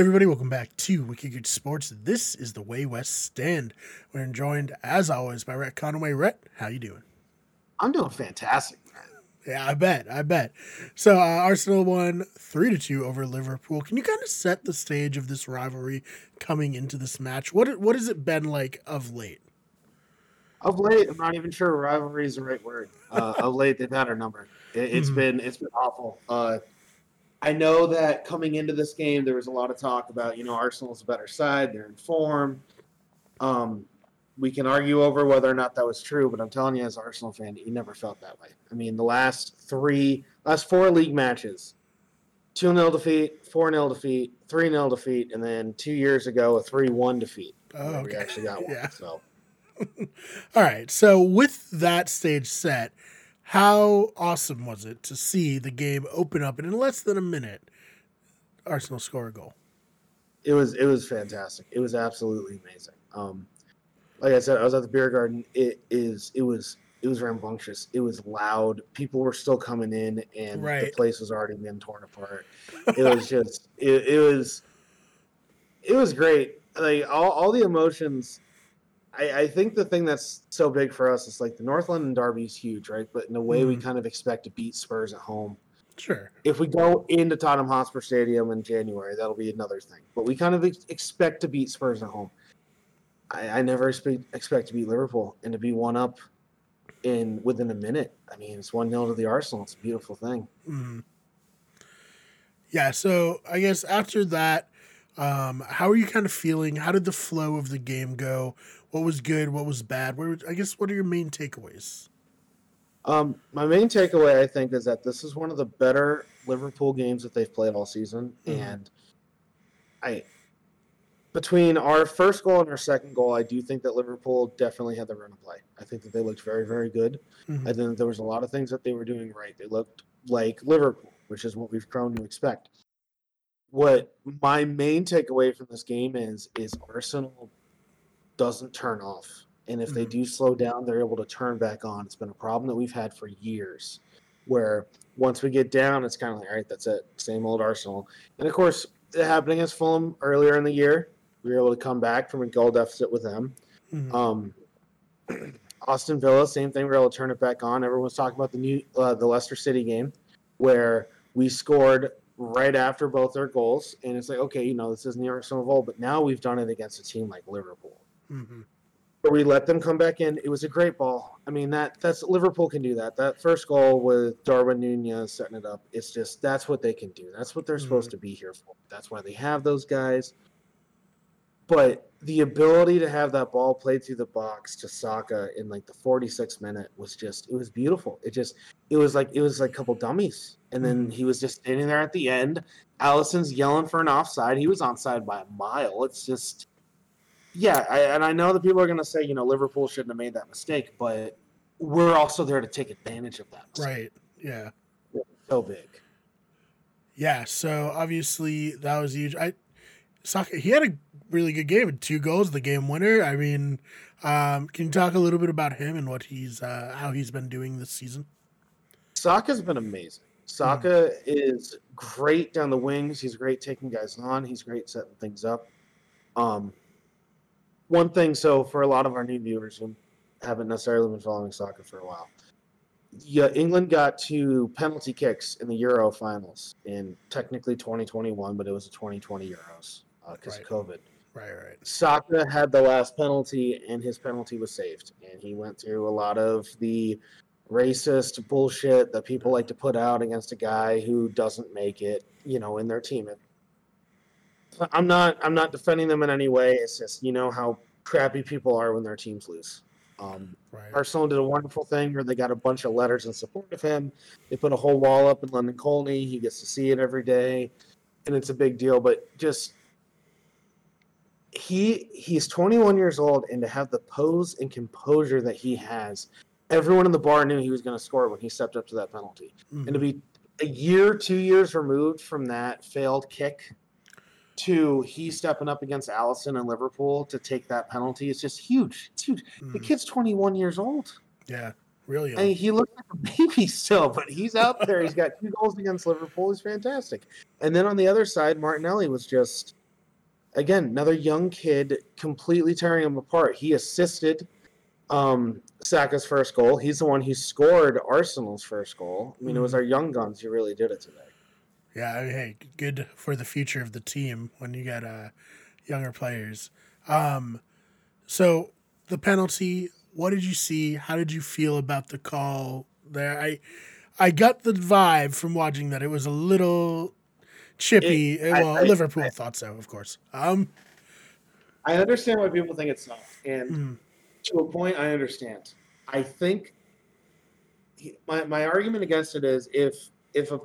everybody, welcome back to Wicked Good Sports. This is the Way West Stand. We're joined, as always, by Rhett Conway. Rhett, how you doing? I'm doing fantastic. Yeah, I bet, I bet. So uh, Arsenal won three to two over Liverpool. Can you kind of set the stage of this rivalry coming into this match? What what has it been like of late? Of late, I'm not even sure rivalry is the right word. Uh, of late, they've had our number. It, has mm-hmm. been it's been awful. Uh, I know that coming into this game, there was a lot of talk about you know Arsenal's a better side, they're in form. Um, we can argue over whether or not that was true, but I'm telling you, as an Arsenal fan, you never felt that way. I mean, the last three, last four league matches, 2 0 defeat, 4 0 defeat, 3 0 defeat, and then two years ago, a 3 1 defeat. Oh, okay. We actually got one. Yeah. So. All right. So, with that stage set, how awesome was it to see the game open up and in less than a minute, Arsenal score a goal? It was it was fantastic. It was absolutely amazing. Um, like I said, I was at the beer garden. It is it was it was rambunctious. It was loud. People were still coming in, and right. the place was already been torn apart. It was just it, it was it was great. Like all, all the emotions. I, I think the thing that's so big for us is like the North London Derby is huge, right? But in a way, mm. we kind of expect to beat Spurs at home. Sure. If we go into Tottenham Hotspur Stadium in January, that'll be another thing. But we kind of ex- expect to beat Spurs at home. I, I never expect, expect to beat Liverpool and to be one up in within a minute. I mean, it's one 0 to the Arsenal. It's a beautiful thing. Mm-hmm. Yeah. So I guess after that, um, how are you kind of feeling? How did the flow of the game go? What was good? What was bad? What I guess what are your main takeaways? Um, my main takeaway, I think, is that this is one of the better Liverpool games that they've played all season, mm-hmm. and I between our first goal and our second goal, I do think that Liverpool definitely had the run of play. I think that they looked very, very good. Mm-hmm. I think there was a lot of things that they were doing right. They looked like Liverpool, which is what we've grown to expect. What my main takeaway from this game is is Arsenal doesn't turn off. And if mm-hmm. they do slow down, they're able to turn back on. It's been a problem that we've had for years where once we get down, it's kind of like, all right, that's it. Same old Arsenal. And of course, it happened against Fulham earlier in the year we were able to come back from a goal deficit with them. Mm-hmm. Um, Aston Villa, same thing. We were able to turn it back on. Everyone's talking about the new uh, the Leicester City game, where we scored right after both their goals, and it's like, okay, you know, this isn't the Arsenal of old, but now we've done it against a team like Liverpool. Mm-hmm. But we let them come back in. It was a great ball. I mean, that that's Liverpool can do that. That first goal with Darwin Nunez setting it up. It's just that's what they can do. That's what they're mm-hmm. supposed to be here for. That's why they have those guys. But the ability to have that ball played through the box to Saka in like the 46th minute was just it was beautiful. It just it was like it was like a couple dummies. And then mm-hmm. he was just standing there at the end. Alisson's yelling for an offside. He was onside by a mile. It's just yeah, I, and I know that people are going to say, you know, Liverpool shouldn't have made that mistake, but we're also there to take advantage of that. Right. Yeah. So big. Yeah. So obviously that was huge. I Saka he had a really good game and two goals, the game winner. I mean, um, can you talk a little bit about him and what he's uh, how he's been doing this season? Saka's been amazing. Saka mm. is great down the wings. He's great taking guys on. He's great setting things up. Um, one thing, so for a lot of our new viewers who haven't necessarily been following soccer for a while, yeah, England got two penalty kicks in the Euro finals in technically 2021, but it was the 2020 Euros because uh, right. of COVID. Right, right. Saka had the last penalty, and his penalty was saved. And he went through a lot of the racist bullshit that people like to put out against a guy who doesn't make it, you know, in their team. I'm not, I'm not defending them in any way. It's just, you know, how crappy people are when their teams lose. Um, right. Arsenal did a wonderful thing where they got a bunch of letters in support of him. They put a whole wall up in London Colney. He gets to see it every day, and it's a big deal. But just he he's 21 years old and to have the pose and composure that he has everyone in the bar knew he was going to score when he stepped up to that penalty. Mm-hmm. and to be a year two years removed from that failed kick to he stepping up against Alisson and Liverpool to take that penalty is just huge. It's huge. Mm-hmm. the kid's 21 years old. Yeah really and he looks like a baby still but he's out there. He's got two goals against Liverpool. He's fantastic. And then on the other side Martinelli was just again, another young kid completely tearing him apart. He assisted um, Saka's first goal. He's the one who scored Arsenal's first goal. I mean, it was Mhm. our young guns who really did it today. Yeah, I mean, hey, good for the future of the team when you get uh, younger players. Um, so the penalty, what did you see? How did you feel about the call there? I I got the vibe from watching that it was a little chippy. It- I- well, I- Liverpool thought so, of course. Um, I understand why people think it's soft, and mm, to a point, I understand. I think he- my my argument against it is if if a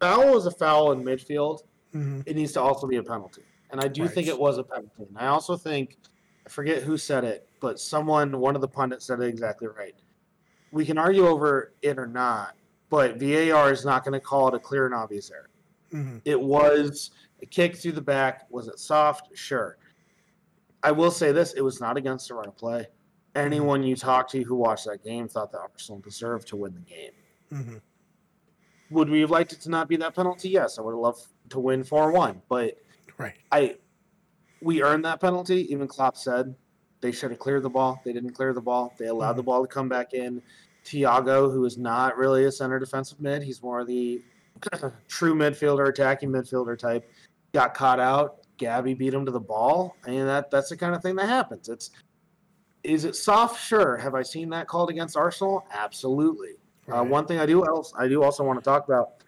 foul is a foul in midfield, mhm, it needs to also be a penalty. And I do Right. think it was a penalty. And I also think, I forget who said it, but someone, one of the pundits said it exactly right. We can argue over it or not, but VAR is not going to call it a clear and obvious error. Mhm, It was a kick through the back. Was it soft? Sure. I will say this it was not against the run of play. Anyone you talked to who watched that game thought that Arsenal deserved to win the game. mhm. Would we have liked it to not be that penalty? Yes, I would have loved to win 4 1. But Right. I we earned that penalty. Even Klopp said they should have cleared the ball. They didn't clear the ball. They allowed the ball to come back in. Thiago, who is not really a center defensive mid, he's more the true midfielder, attacking midfielder type, got caught out. Gabby beat him to the ball. I mean that that's the kind of thing that happens. It's is it soft? Sure. Have I seen that called against Arsenal? Absolutely. Uh, one thing I do else I do also want to talk about.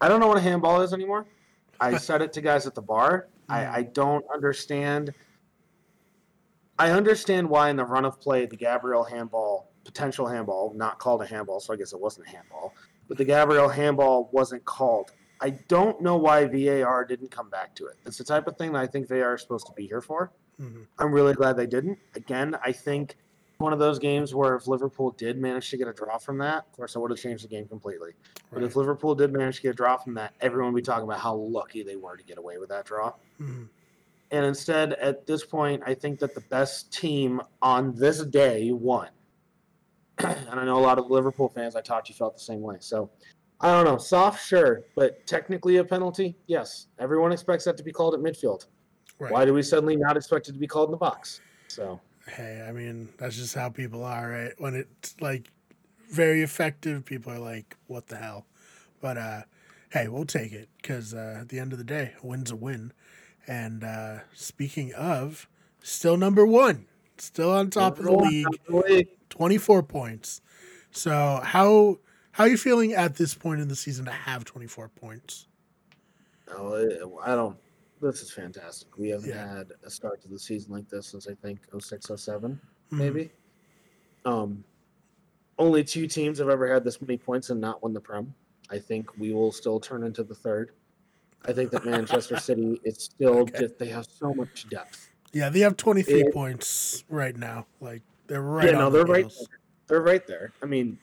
I don't know what a handball is anymore. I said it to guys at the bar. I, I don't understand. I understand why in the run of play the Gabriel handball, potential handball, not called a handball, so I guess it wasn't a handball, but the Gabriel handball wasn't called. I don't know why VAR didn't come back to it. It's the type of thing that I think they are supposed to be here for. Mhm. I'm really glad they didn't. Again, I think one of those games where if Liverpool did manage to get a draw from that, of course, I would have changed the game completely. But if Liverpool did manage to get a draw from that, everyone would be talking about how lucky they were to get away with that draw. Mhm. And instead, at this point, I think that the best team on this day won. and I know a lot of Liverpool fans I talked to felt the same way. So I don't know. Soft, sure. But technically a penalty? Yes. Everyone expects that to be called at midfield. Right. Why do we suddenly not expect it to be called in the box? So Hey, I mean, that's just how people are, right? When it's like very effective, people are like, what the hell? But uh, hey, we'll take it because uh, at the end of the day, a win's a win. And uh, speaking of, still number one, still on top of the league, Top of the league. 24 points. So how how are you feeling at this point in the season to have 24 points? It- I don't. This is fantastic. We haven't Yeah. had a start to the season like this since I think 06, 07, Mhm. maybe. Um, only two teams have ever had this many points and not won the Prem. I think we will still turn into the third. I think that Manchester City is still Okay. just they have so much depth. Yeah, they have 23 It- points right now. Like they're right yeah, no, they're the right. There. They're right there. I mean,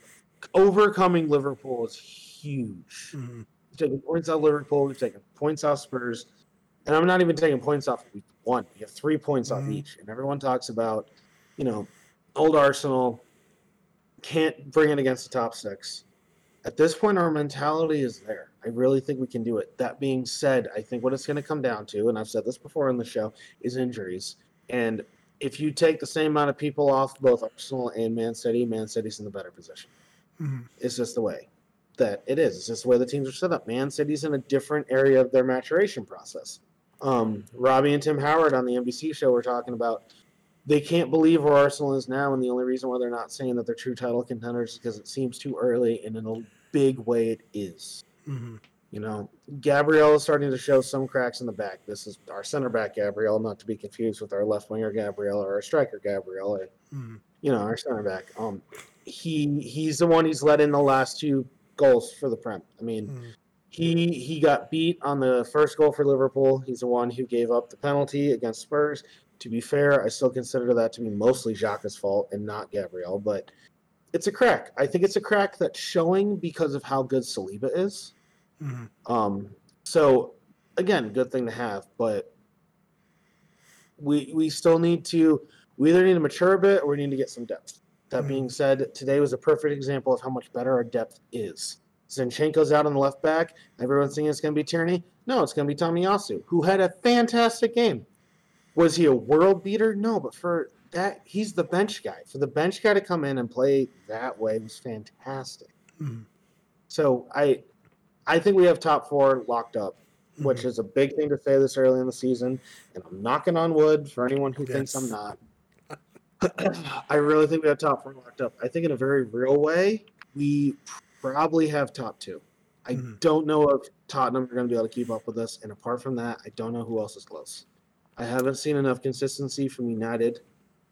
overcoming Liverpool is huge. Mhm. We've taken points off Liverpool. We've taken points off Spurs, and I'm not even taking points off week one. We have three points off Mhm. each, and everyone talks about, you know, old Arsenal can't bring it against the top six. At this point, our mentality is there. I really think we can do it. That being said, I think what it's going to come down to, and I've said this before in the show, is injuries. And if you take the same amount of people off both Arsenal and Man City, Man City's in the better position. Mhm. It's just the way that it is. It's just the way the teams are set up. Man City's in a different area of their maturation process. Um, Robbie and Tim Howard on the NBC show were talking about they can't believe where Arsenal is now, and the only reason why they're not saying that they're true title contenders is because it seems too early, and in a big way, it is. Mhm. You know, Gabriel is starting to show some cracks in the back. This is our center back, Gabriel, not to be confused with our left winger, Gabriel, or our striker, Gabriel, or Mhm. you know, our center back. Um, he he's the one he's let in the last two goals for the Prem. I mean, Mhm. he he got beat on the first goal for Liverpool. He's the one who gave up the penalty against Spurs. To be fair, I still consider that to be mostly Xhaka's fault and not Gabriel, but it's a crack. I think it's a crack that's showing because of how good Saliba is. Mhm. Um, so again, good thing to have, but we we still need to we either need to mature a bit or we need to get some depth. That Mhm. being said, today was a perfect example of how much better our depth is. Zinchenko's out on the left back. Everyone's thinking it's going to be Tierney. No, it's going to be Tomiyasu, who had a fantastic game. Was he a world beater? No, but for that, he's the bench guy. For the bench guy to come in and play that way was fantastic. Mhm. So I, I think we have top four locked up, which Mhm. is a big thing to say this early in the season. And I'm knocking on wood for anyone who thinks I'm not. I really think we have top four locked up. I think in a very real way, we probably have top two. I Mhm. don't know if Tottenham are going to be able to keep up with us, and apart from that, I don't know who else is close. I haven't seen enough consistency from United.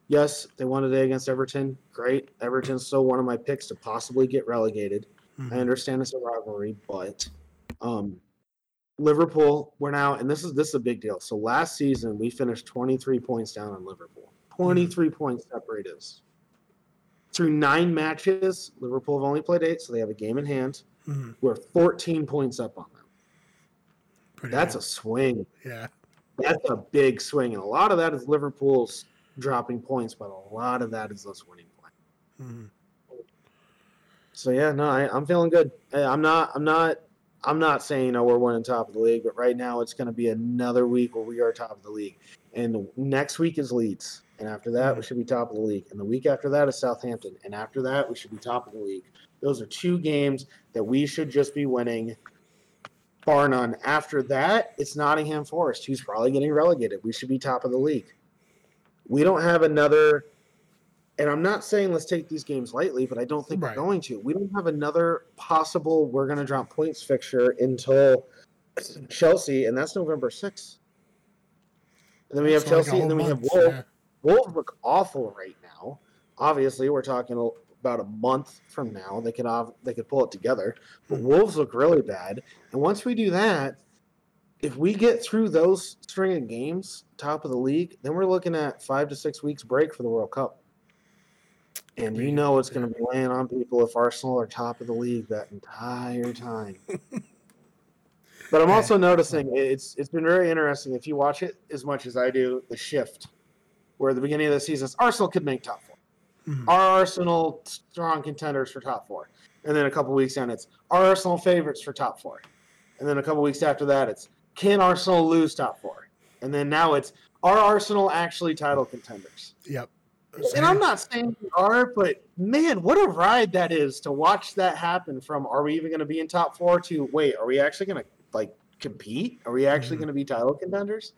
Yes, they won today against Everton. Great. Everton's still one of my picks to possibly get relegated. Mhm. I understand it's a rivalry, but um, Liverpool, we're now, and this is this is a big deal. So last season we finished 23 points down on Liverpool. 23 points separate us. Through nine matches, Liverpool have only played eight, so they have a game in hand. Mhm. We're 14 points up on them. Pretty That's a swing. yeah. That's a big swing, and a lot of that is Liverpool's dropping points, but a lot of that is us winning play. Mhm. So yeah, no, I, I'm feeling good. I'm not. I'm not. I'm not saying oh we're one winning top of the league, but right now it's going to be another week where we are top of the league, and next week is Leeds, and after that we should be top of the league, and the week after that is Southampton, and after that we should be top of the league. Those are two games that we should just be winning, bar none. After that, it's Nottingham Forest, who's probably getting relegated. We should be top of the league. We don't have another and I'm not saying let's take these games lightly, but I don't think Right. we're going to. We don't have another possible we're going to drop points fixture until Chelsea, and that's November 6th. And then we have So like Chelsea, and then we whole have Wolves. yeah. Wolves look awful right now. Obviously, we're talking about a month from now. They could they could pull it together, but Wolves look really bad. And once we do that, if we get through those string of games, top of the league, then we're looking at five to six weeks break for the World Cup. And you know it's going to be laying on people if Arsenal are top of the league that entire time. but I'm also noticing it's it's been very interesting if you watch it as much as I do. The shift, where at the beginning of the season, Arsenal could make top four. Mhm. Are Arsenal strong contenders for top four? And then a couple weeks in, it's are Arsenal favorites for top four? And then a couple weeks after that, it's can Arsenal lose top four? And then now it's are Arsenal actually title contenders? Yep. And I'm not saying we are, but man, what a ride that is to watch that happen from are we even going to be in top four to wait, are we actually going to like compete? Are we actually Mhm. going to be title contenders?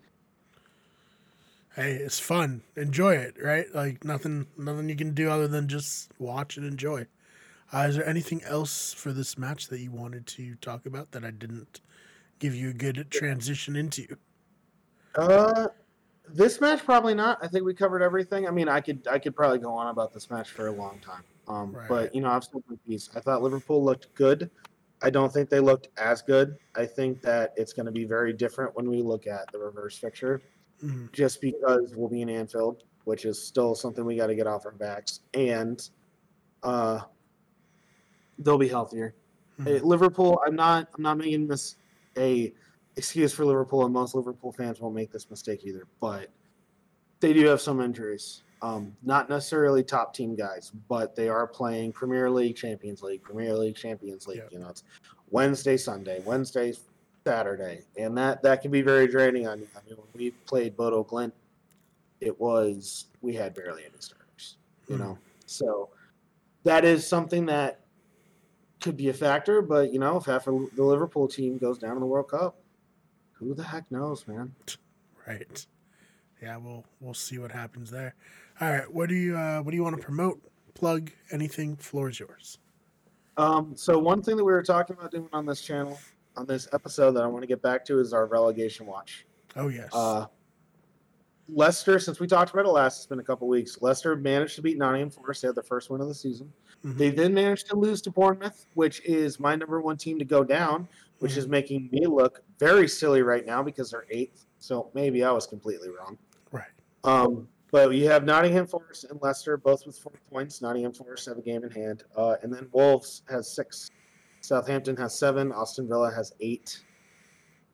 Hey, it's fun. Enjoy it, right? Like nothing, nothing you can do other than just watch and enjoy. Uh, is there anything else for this match that you wanted to talk about that I didn't give you a good transition into? Uh, this match probably not. I think we covered everything. I mean, I could I could probably go on about this match for a long time. Um, Right. but you know, I've said my piece. I thought Liverpool looked good. I don't think they looked as good. I think that it's going to be very different when we look at the reverse fixture, Mhm. just because we'll be in Anfield, which is still something we got to get off our backs, and uh, they'll be healthier. Mhm. Hey, Liverpool, I'm not I'm not making this a excuse for Liverpool, and most Liverpool fans won't make this mistake either. But they do have some injuries. Um, not necessarily top team guys, but they are playing Premier League, Champions League, Premier League, Champions League. Yeah. You know, it's Wednesday, Sunday, Wednesday, Saturday, and that that can be very draining on you. I mean, when we played Bodo Glimt, it was we had barely any starters. You Mhm. know, so that is something that could be a factor. But you know, if half of the Liverpool team goes down in the World Cup, who the heck knows, man? Right. Yeah, we'll we'll see what happens there. All right. What do you uh, what do you want to promote? Plug anything? Floor is yours. Um, so one thing that we were talking about doing on this channel, on this episode that I want to get back to is our relegation watch. Oh yes. Uh, Leicester, since we talked about it last, it's been a couple weeks. Leicester managed to beat Nottingham Forest. They had their first win of the season. Mhm. They then managed to lose to Bournemouth, which is my number one team to go down, which is making me look very silly right now because they're eighth. So maybe I was completely wrong. right. Um, but you have Nottingham Forest and Leicester, both with four points. Nottingham Forest have a game in hand. Uh, and then Wolves has six. Southampton has seven. Aston Villa has eight.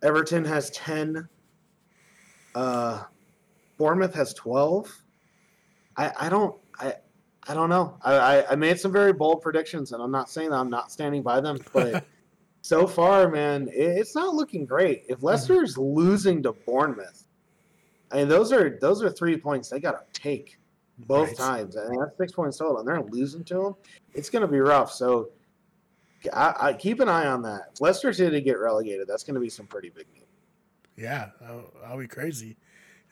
Everton has 10. Uh, Bournemouth has 12. I, I don't I I don't know. I, I, I made some very bold predictions, and I'm not saying that I'm not standing by them, but so far, man, it, it's not looking great. If mm-hmm. Leicester is losing to Bournemouth, I mean, those are those are three points they got to take both Right. times, and that's six points total, and they're losing to them. It's going to be rough. So, I, I keep an eye on that. If Leicester City get relegated. That's going to be some pretty big news. Yeah, that'll, that'll be crazy.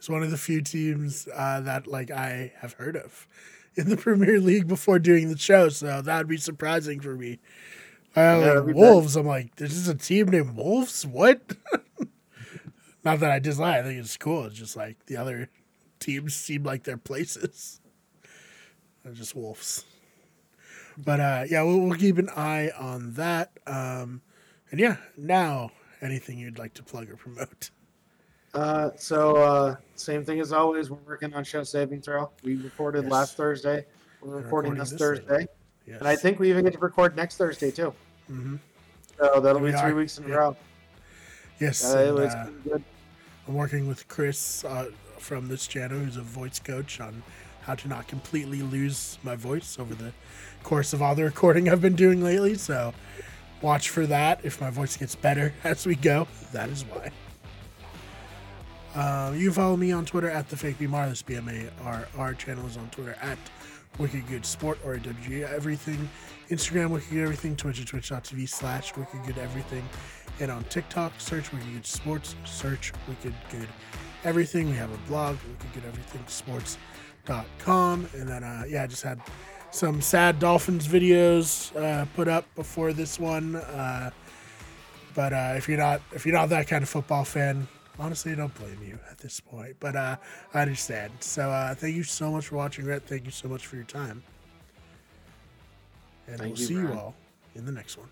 It's one of the few teams uh, that like I have heard of in the Premier League before doing the show, so that would be surprising for me. Uh, Yeah, like. Wolves, I'm like, this is a team named Wolves. What? Not that I dislike. I think it's cool. It's just like the other teams seem like their places. They're just Wolves. But uh, yeah, we'll, we'll keep an eye on that. Um, and yeah, now anything you'd like to plug or promote? Uh, so uh, same thing as always. We're working on show saving throw. We recorded Yes. last Thursday. We're We're recording, recording this this Thursday. Yes. and I think we even get to record next Thursday too. hmm So that'll We be three are, weeks in a row. Yes, Uh, and, it's uh, good. I'm working with Chris uh, from this channel, who's a voice coach, on how to not completely lose my voice over the course of all the recording I've been doing lately. So watch for that. If my voice gets better as we go, that is why. Um, you can follow me on Twitter at the fake BMR. This BMA. Our, channel is on Twitter at Wicked Good Sport or WG Everything. Instagram Wicked Everything. Twitch at twitch.tv slash Wicked Good Everything. And on TikTok, search Wicked Good Sports. Search Wicked Good Everything. We have a blog, Wicked Good Everything Sports.com. And then, uh, yeah, I just had some sad Dolphins videos uh, put up before this one. Uh, but uh, if you're not if you're not that kind of football fan, honestly, I don't blame you at this point. But uh, I understand. So uh, thank you so much for watching, Rhett. Thank you so much for your time. And Thank we'll you, see you all in the next one.